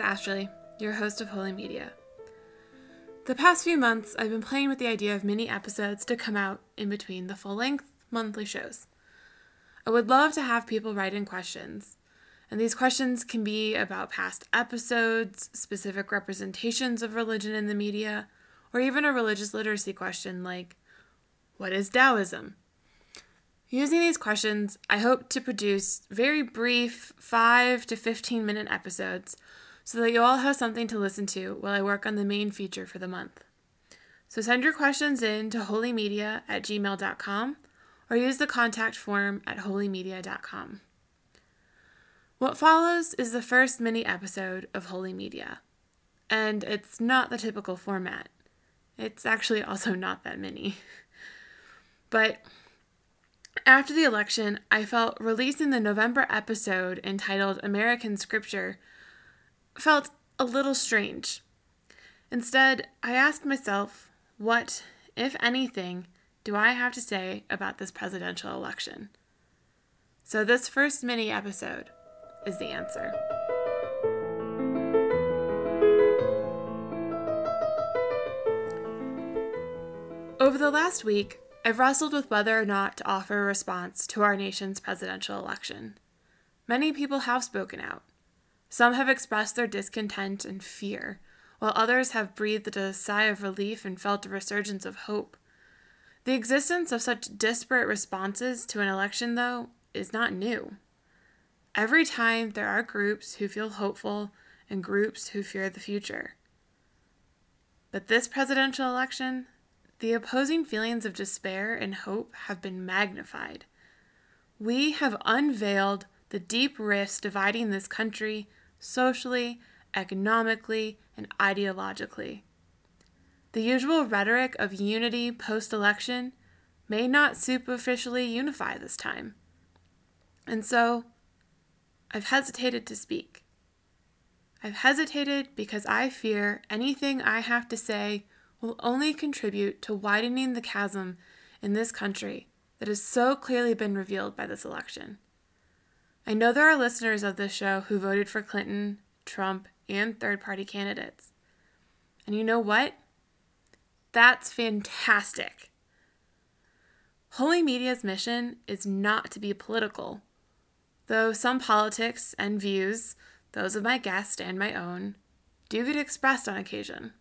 it's Ashley, your host of Holy Media. The past few months, I've been playing with the idea of mini episodes to come out in between the full length monthly shows. I would love to have people write in questions, and these questions can be about past episodes, specific representations of religion in the media, or even a religious literacy question like, What is Taoism? Using these questions, I hope to produce very brief 5 to 15 minute episodes so that you all have something to listen to while I work on the main feature for the month. So send your questions in to holymedia at gmail.com or use the contact form at holymedia.com. What follows is the first mini episode of Holy Media, and it's not the typical format. It's actually also not that many. but after the election, I felt releasing the November episode entitled American Scripture felt a little strange. Instead, I asked myself, what, if anything, do I have to say about this presidential election? So, this first mini episode is the answer. Over the last week, I've wrestled with whether or not to offer a response to our nation's presidential election. Many people have spoken out. Some have expressed their discontent and fear, while others have breathed a sigh of relief and felt a resurgence of hope. The existence of such disparate responses to an election, though, is not new. Every time there are groups who feel hopeful and groups who fear the future. But this presidential election the opposing feelings of despair and hope have been magnified. We have unveiled the deep rifts dividing this country socially, economically, and ideologically. The usual rhetoric of unity post election may not superficially unify this time. And so, I've hesitated to speak. I've hesitated because I fear anything I have to say will only contribute to widening the chasm in this country that has so clearly been revealed by this election. I know there are listeners of this show who voted for Clinton, Trump, and third party candidates. And you know what? That's fantastic. Holy Media's mission is not to be political, though some politics and views, those of my guest and my own, do get expressed on occasion.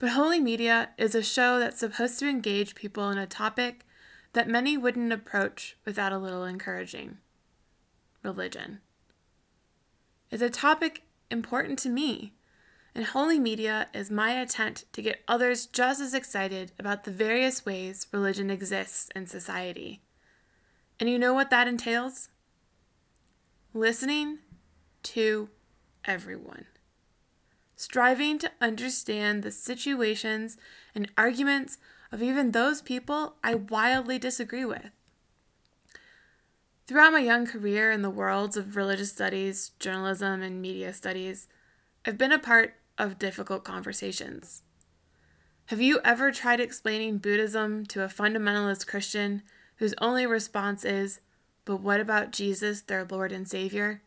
But Holy Media is a show that's supposed to engage people in a topic that many wouldn't approach without a little encouraging religion. It's a topic important to me, and Holy Media is my attempt to get others just as excited about the various ways religion exists in society. And you know what that entails? Listening to everyone striving to understand the situations and arguments of even those people I wildly disagree with. Throughout my young career in the worlds of religious studies, journalism, and media studies, I've been a part of difficult conversations. Have you ever tried explaining Buddhism to a fundamentalist Christian whose only response is, But what about Jesus, their Lord and Savior?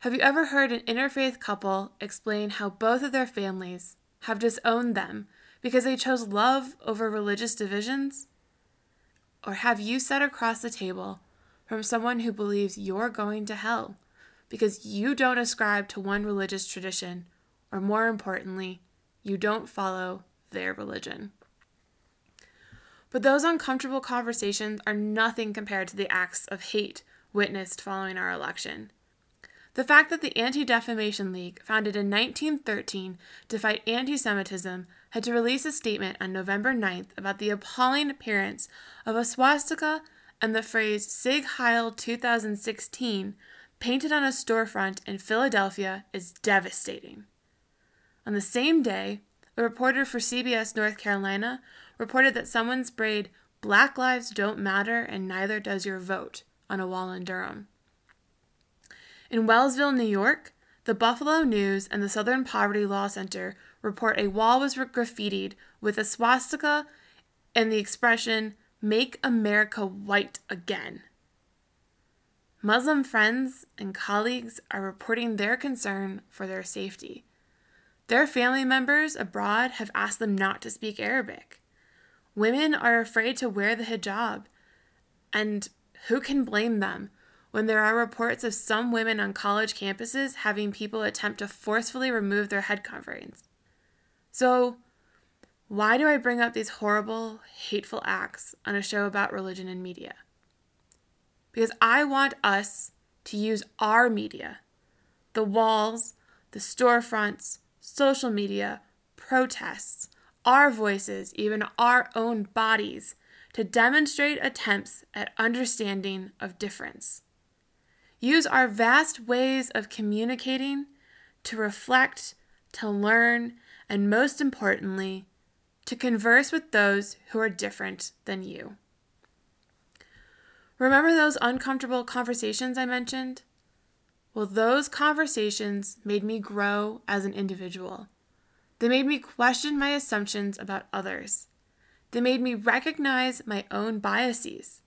Have you ever heard an interfaith couple explain how both of their families have disowned them because they chose love over religious divisions? Or have you sat across the table from someone who believes you're going to hell because you don't ascribe to one religious tradition, or more importantly, you don't follow their religion? But those uncomfortable conversations are nothing compared to the acts of hate witnessed following our election. The fact that the Anti Defamation League, founded in 1913 to fight anti Semitism, had to release a statement on November 9th about the appalling appearance of a swastika and the phrase Sieg Heil 2016 painted on a storefront in Philadelphia is devastating. On the same day, a reporter for CBS North Carolina reported that someone sprayed Black Lives Don't Matter and Neither Does Your Vote on a wall in Durham. In Wellsville, New York, the Buffalo News and the Southern Poverty Law Center report a wall was graffitied with a swastika and the expression, Make America White Again. Muslim friends and colleagues are reporting their concern for their safety. Their family members abroad have asked them not to speak Arabic. Women are afraid to wear the hijab, and who can blame them when there are reports of some women on college campuses having people attempt to forcefully remove their head coverings? So, why do I bring up these horrible, hateful acts on a show about religion and media? Because I want us to use our media, the walls, the storefronts, social media, protests, our voices, even our own bodies, to demonstrate attempts at understanding of difference. Use our vast ways of communicating to reflect, to learn, and most importantly, to converse with those who are different than you. Remember those uncomfortable conversations I mentioned? Well, those conversations made me grow as an individual. They made me question my assumptions about others. They made me recognize my own biases.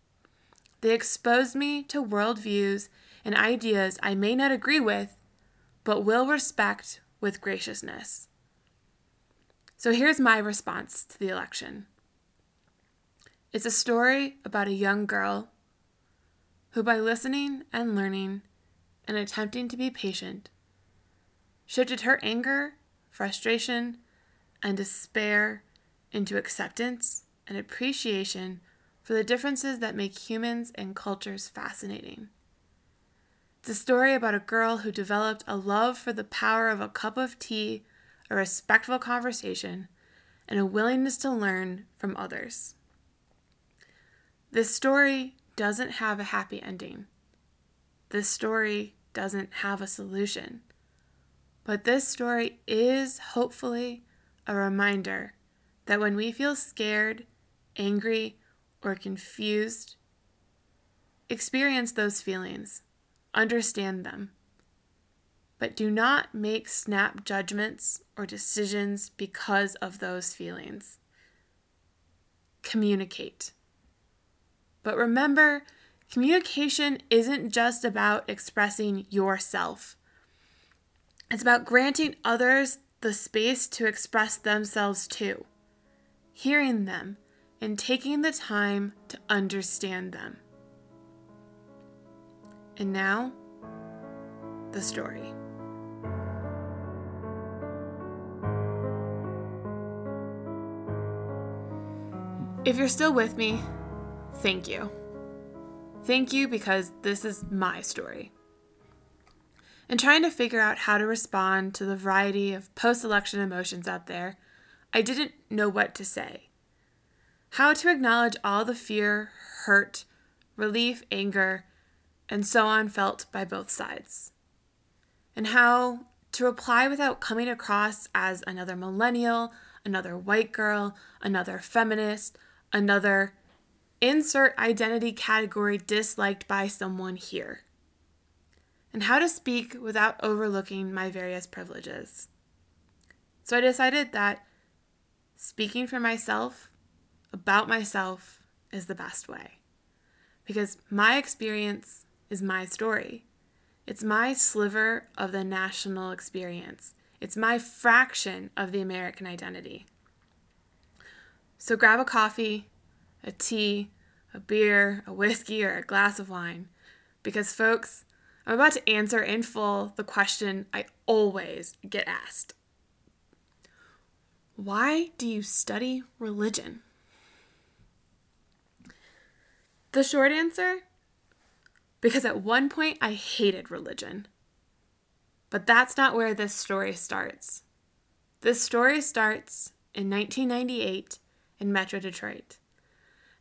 They exposed me to worldviews and ideas I may not agree with, but will respect with graciousness. So here's my response to the election it's a story about a young girl who, by listening and learning and attempting to be patient, shifted her anger, frustration, and despair into acceptance and appreciation for the differences that make humans and cultures fascinating. It's a story about a girl who developed a love for the power of a cup of tea, a respectful conversation, and a willingness to learn from others. This story doesn't have a happy ending. This story doesn't have a solution. But this story is hopefully a reminder that when we feel scared, angry, or confused, experience those feelings, understand them, but do not make snap judgments or decisions because of those feelings. Communicate. But remember, communication isn't just about expressing yourself, it's about granting others the space to express themselves too, hearing them, and taking the time to understand them. And now, the story. If you're still with me, thank you. Thank you because this is my story. In trying to figure out how to respond to the variety of post election emotions out there, I didn't know what to say. How to acknowledge all the fear, hurt, relief, anger, and so on felt by both sides. And how to reply without coming across as another millennial, another white girl, another feminist, another insert identity category disliked by someone here, and how to speak without overlooking my various privileges. So I decided that speaking for myself, about myself, is the best way. Because my experience is my story. It's my sliver of the national experience. It's my fraction of the American identity. So grab a coffee, a tea, a beer, a whiskey, or a glass of wine. Because, folks, I'm about to answer in full the question I always get asked Why do you study religion? The short answer because at one point I hated religion. But that's not where this story starts. This story starts in 1998 in Metro Detroit.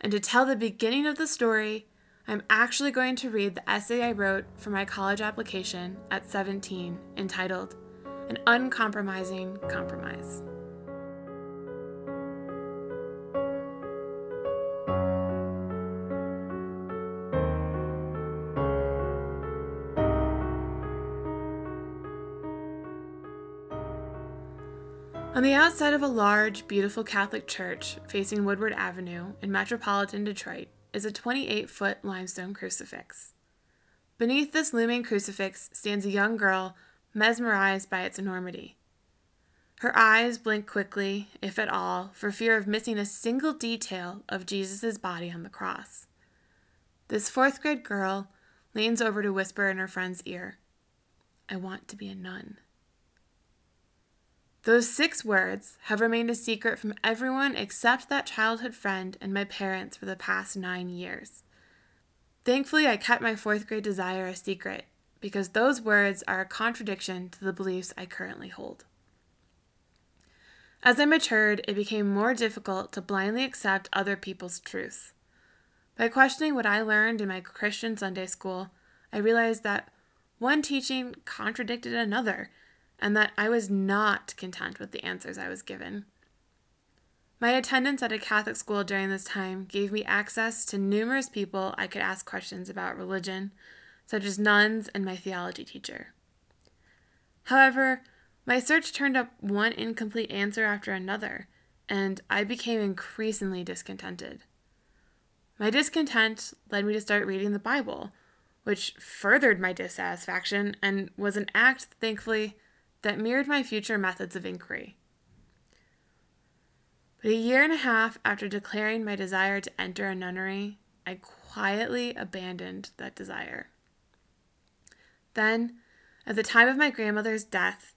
And to tell the beginning of the story, I'm actually going to read the essay I wrote for my college application at 17 entitled An Uncompromising Compromise. On the outside of a large, beautiful Catholic church facing Woodward Avenue in metropolitan Detroit is a 28 foot limestone crucifix. Beneath this looming crucifix stands a young girl mesmerized by its enormity. Her eyes blink quickly, if at all, for fear of missing a single detail of Jesus' body on the cross. This fourth grade girl leans over to whisper in her friend's ear, I want to be a nun. Those six words have remained a secret from everyone except that childhood friend and my parents for the past nine years. Thankfully, I kept my fourth grade desire a secret because those words are a contradiction to the beliefs I currently hold. As I matured, it became more difficult to blindly accept other people's truths. By questioning what I learned in my Christian Sunday school, I realized that one teaching contradicted another, and that I was not content with the answers I was given. My attendance at a Catholic school during this time gave me access to numerous people I could ask questions about religion, such as nuns and my theology teacher. However, my search turned up one incomplete answer after another, and I became increasingly discontented. My discontent led me to start reading the Bible, which furthered my dissatisfaction and was an act, thankfully, that mirrored my future methods of inquiry. But a year and a half after declaring my desire to enter a nunnery, I quietly abandoned that desire. Then, at the time of my grandmother's death,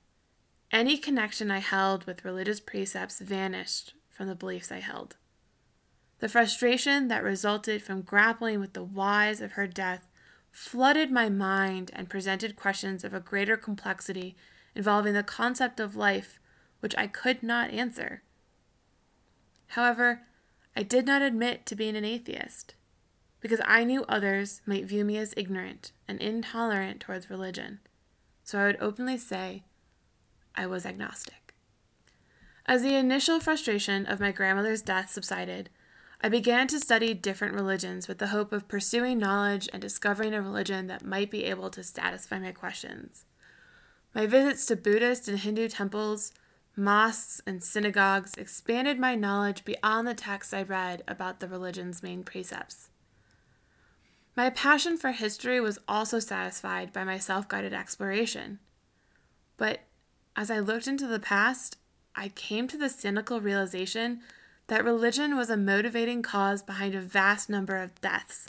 any connection I held with religious precepts vanished from the beliefs I held. The frustration that resulted from grappling with the whys of her death flooded my mind and presented questions of a greater complexity involving the concept of life, which I could not answer. However, I did not admit to being an atheist because I knew others might view me as ignorant and intolerant towards religion, so I would openly say I was agnostic. As the initial frustration of my grandmother's death subsided, I began to study different religions with the hope of pursuing knowledge and discovering a religion that might be able to satisfy my questions. My visits to Buddhist and Hindu temples mosques, and synagogues expanded my knowledge beyond the texts I read about the religion's main precepts. My passion for history was also satisfied by my self guided exploration. But as I looked into the past, I came to the cynical realization that religion was a motivating cause behind a vast number of deaths.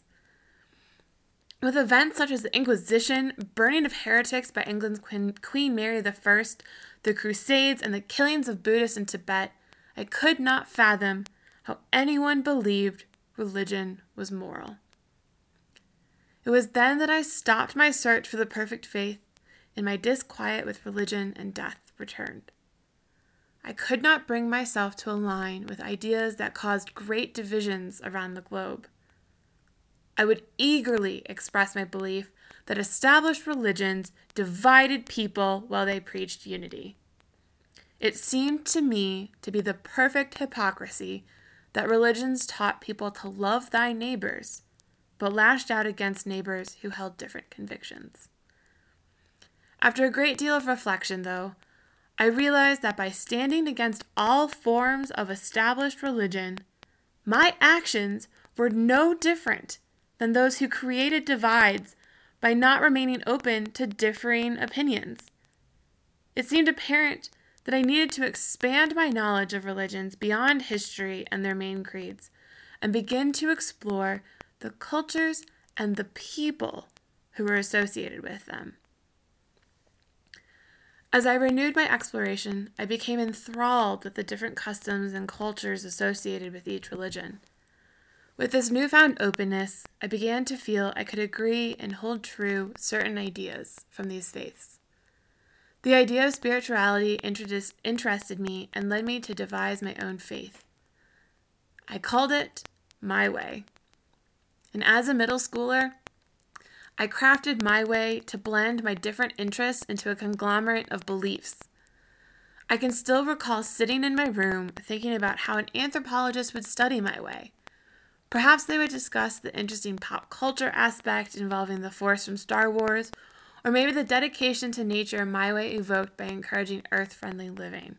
With events such as the Inquisition, burning of heretics by England's Queen Mary I, the Crusades, and the killings of Buddhists in Tibet, I could not fathom how anyone believed religion was moral. It was then that I stopped my search for the perfect faith, and my disquiet with religion and death returned. I could not bring myself to align with ideas that caused great divisions around the globe. I would eagerly express my belief that established religions divided people while they preached unity. It seemed to me to be the perfect hypocrisy that religions taught people to love thy neighbors, but lashed out against neighbors who held different convictions. After a great deal of reflection, though, I realized that by standing against all forms of established religion, my actions were no different than those who created divides by not remaining open to differing opinions. It seemed apparent that I needed to expand my knowledge of religions beyond history and their main creeds and begin to explore the cultures and the people who were associated with them. As I renewed my exploration, I became enthralled with the different customs and cultures associated with each religion. With this newfound openness, I began to feel I could agree and hold true certain ideas from these faiths. The idea of spirituality interested me and led me to devise my own faith. I called it My Way. And as a middle schooler, I crafted my way to blend my different interests into a conglomerate of beliefs. I can still recall sitting in my room thinking about how an anthropologist would study my way Perhaps they would discuss the interesting pop culture aspect involving the Force from Star Wars, or maybe the dedication to nature my way evoked by encouraging earth friendly living.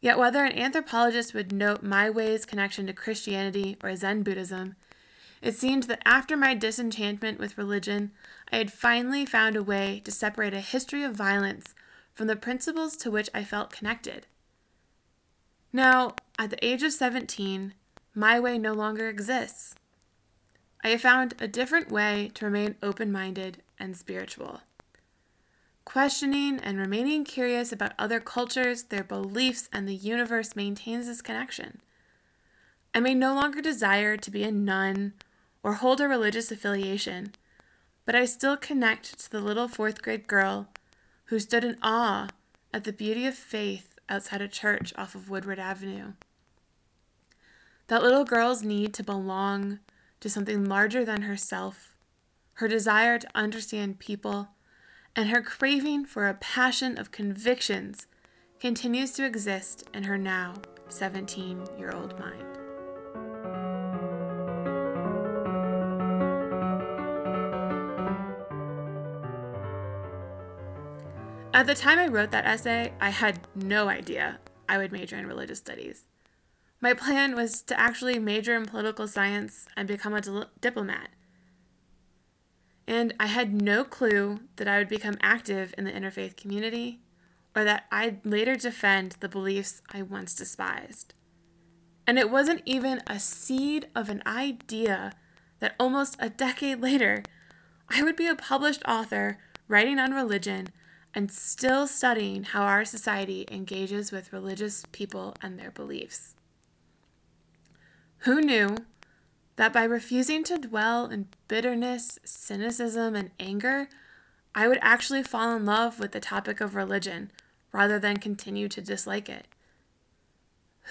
Yet, whether an anthropologist would note my way's connection to Christianity or Zen Buddhism, it seemed that after my disenchantment with religion, I had finally found a way to separate a history of violence from the principles to which I felt connected. Now, at the age of 17, my way no longer exists. I have found a different way to remain open minded and spiritual. Questioning and remaining curious about other cultures, their beliefs, and the universe maintains this connection. I may no longer desire to be a nun or hold a religious affiliation, but I still connect to the little fourth grade girl who stood in awe at the beauty of faith outside a church off of Woodward Avenue. That little girl's need to belong to something larger than herself, her desire to understand people, and her craving for a passion of convictions continues to exist in her now 17 year old mind. At the time I wrote that essay, I had no idea I would major in religious studies. My plan was to actually major in political science and become a di- diplomat. And I had no clue that I would become active in the interfaith community or that I'd later defend the beliefs I once despised. And it wasn't even a seed of an idea that almost a decade later, I would be a published author writing on religion and still studying how our society engages with religious people and their beliefs. Who knew that by refusing to dwell in bitterness, cynicism, and anger, I would actually fall in love with the topic of religion rather than continue to dislike it?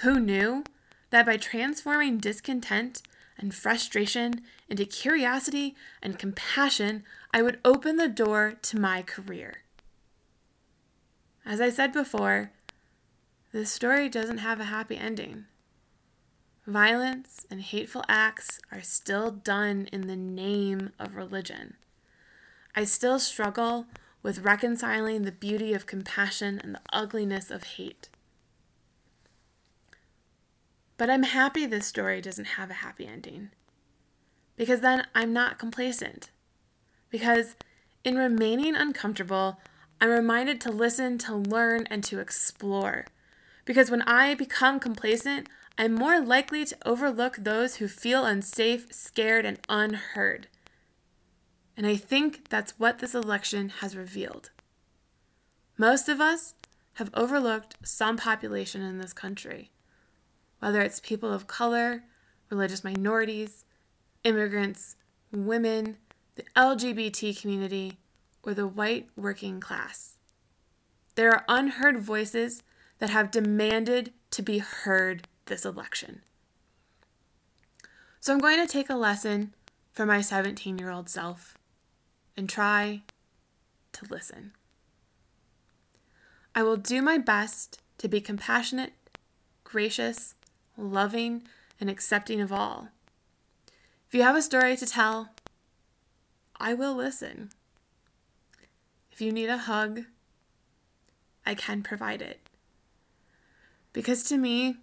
Who knew that by transforming discontent and frustration into curiosity and compassion, I would open the door to my career? As I said before, this story doesn't have a happy ending. Violence and hateful acts are still done in the name of religion. I still struggle with reconciling the beauty of compassion and the ugliness of hate. But I'm happy this story doesn't have a happy ending. Because then I'm not complacent. Because in remaining uncomfortable, I'm reminded to listen, to learn, and to explore. Because when I become complacent, I'm more likely to overlook those who feel unsafe, scared, and unheard. And I think that's what this election has revealed. Most of us have overlooked some population in this country, whether it's people of color, religious minorities, immigrants, women, the LGBT community, or the white working class. There are unheard voices that have demanded to be heard this election. So I'm going to take a lesson from my 17 year old self and try to listen. I will do my best to be compassionate, gracious, loving, and accepting of all. If you have a story to tell, I will listen. If you need a hug, I can provide it. Because to me,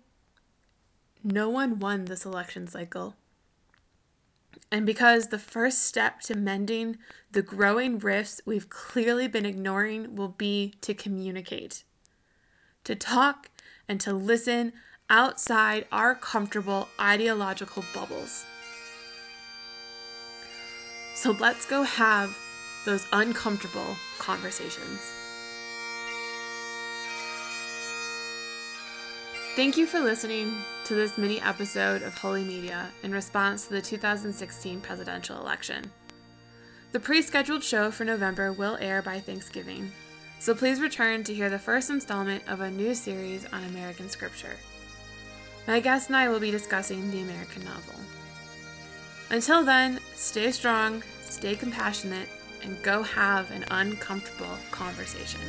no one won this election cycle. And because the first step to mending the growing rifts we've clearly been ignoring will be to communicate, to talk and to listen outside our comfortable ideological bubbles. So let's go have those uncomfortable conversations. Thank you for listening to this mini episode of Holy Media in response to the 2016 presidential election. The pre scheduled show for November will air by Thanksgiving, so please return to hear the first installment of a new series on American Scripture. My guest and I will be discussing the American novel. Until then, stay strong, stay compassionate, and go have an uncomfortable conversation.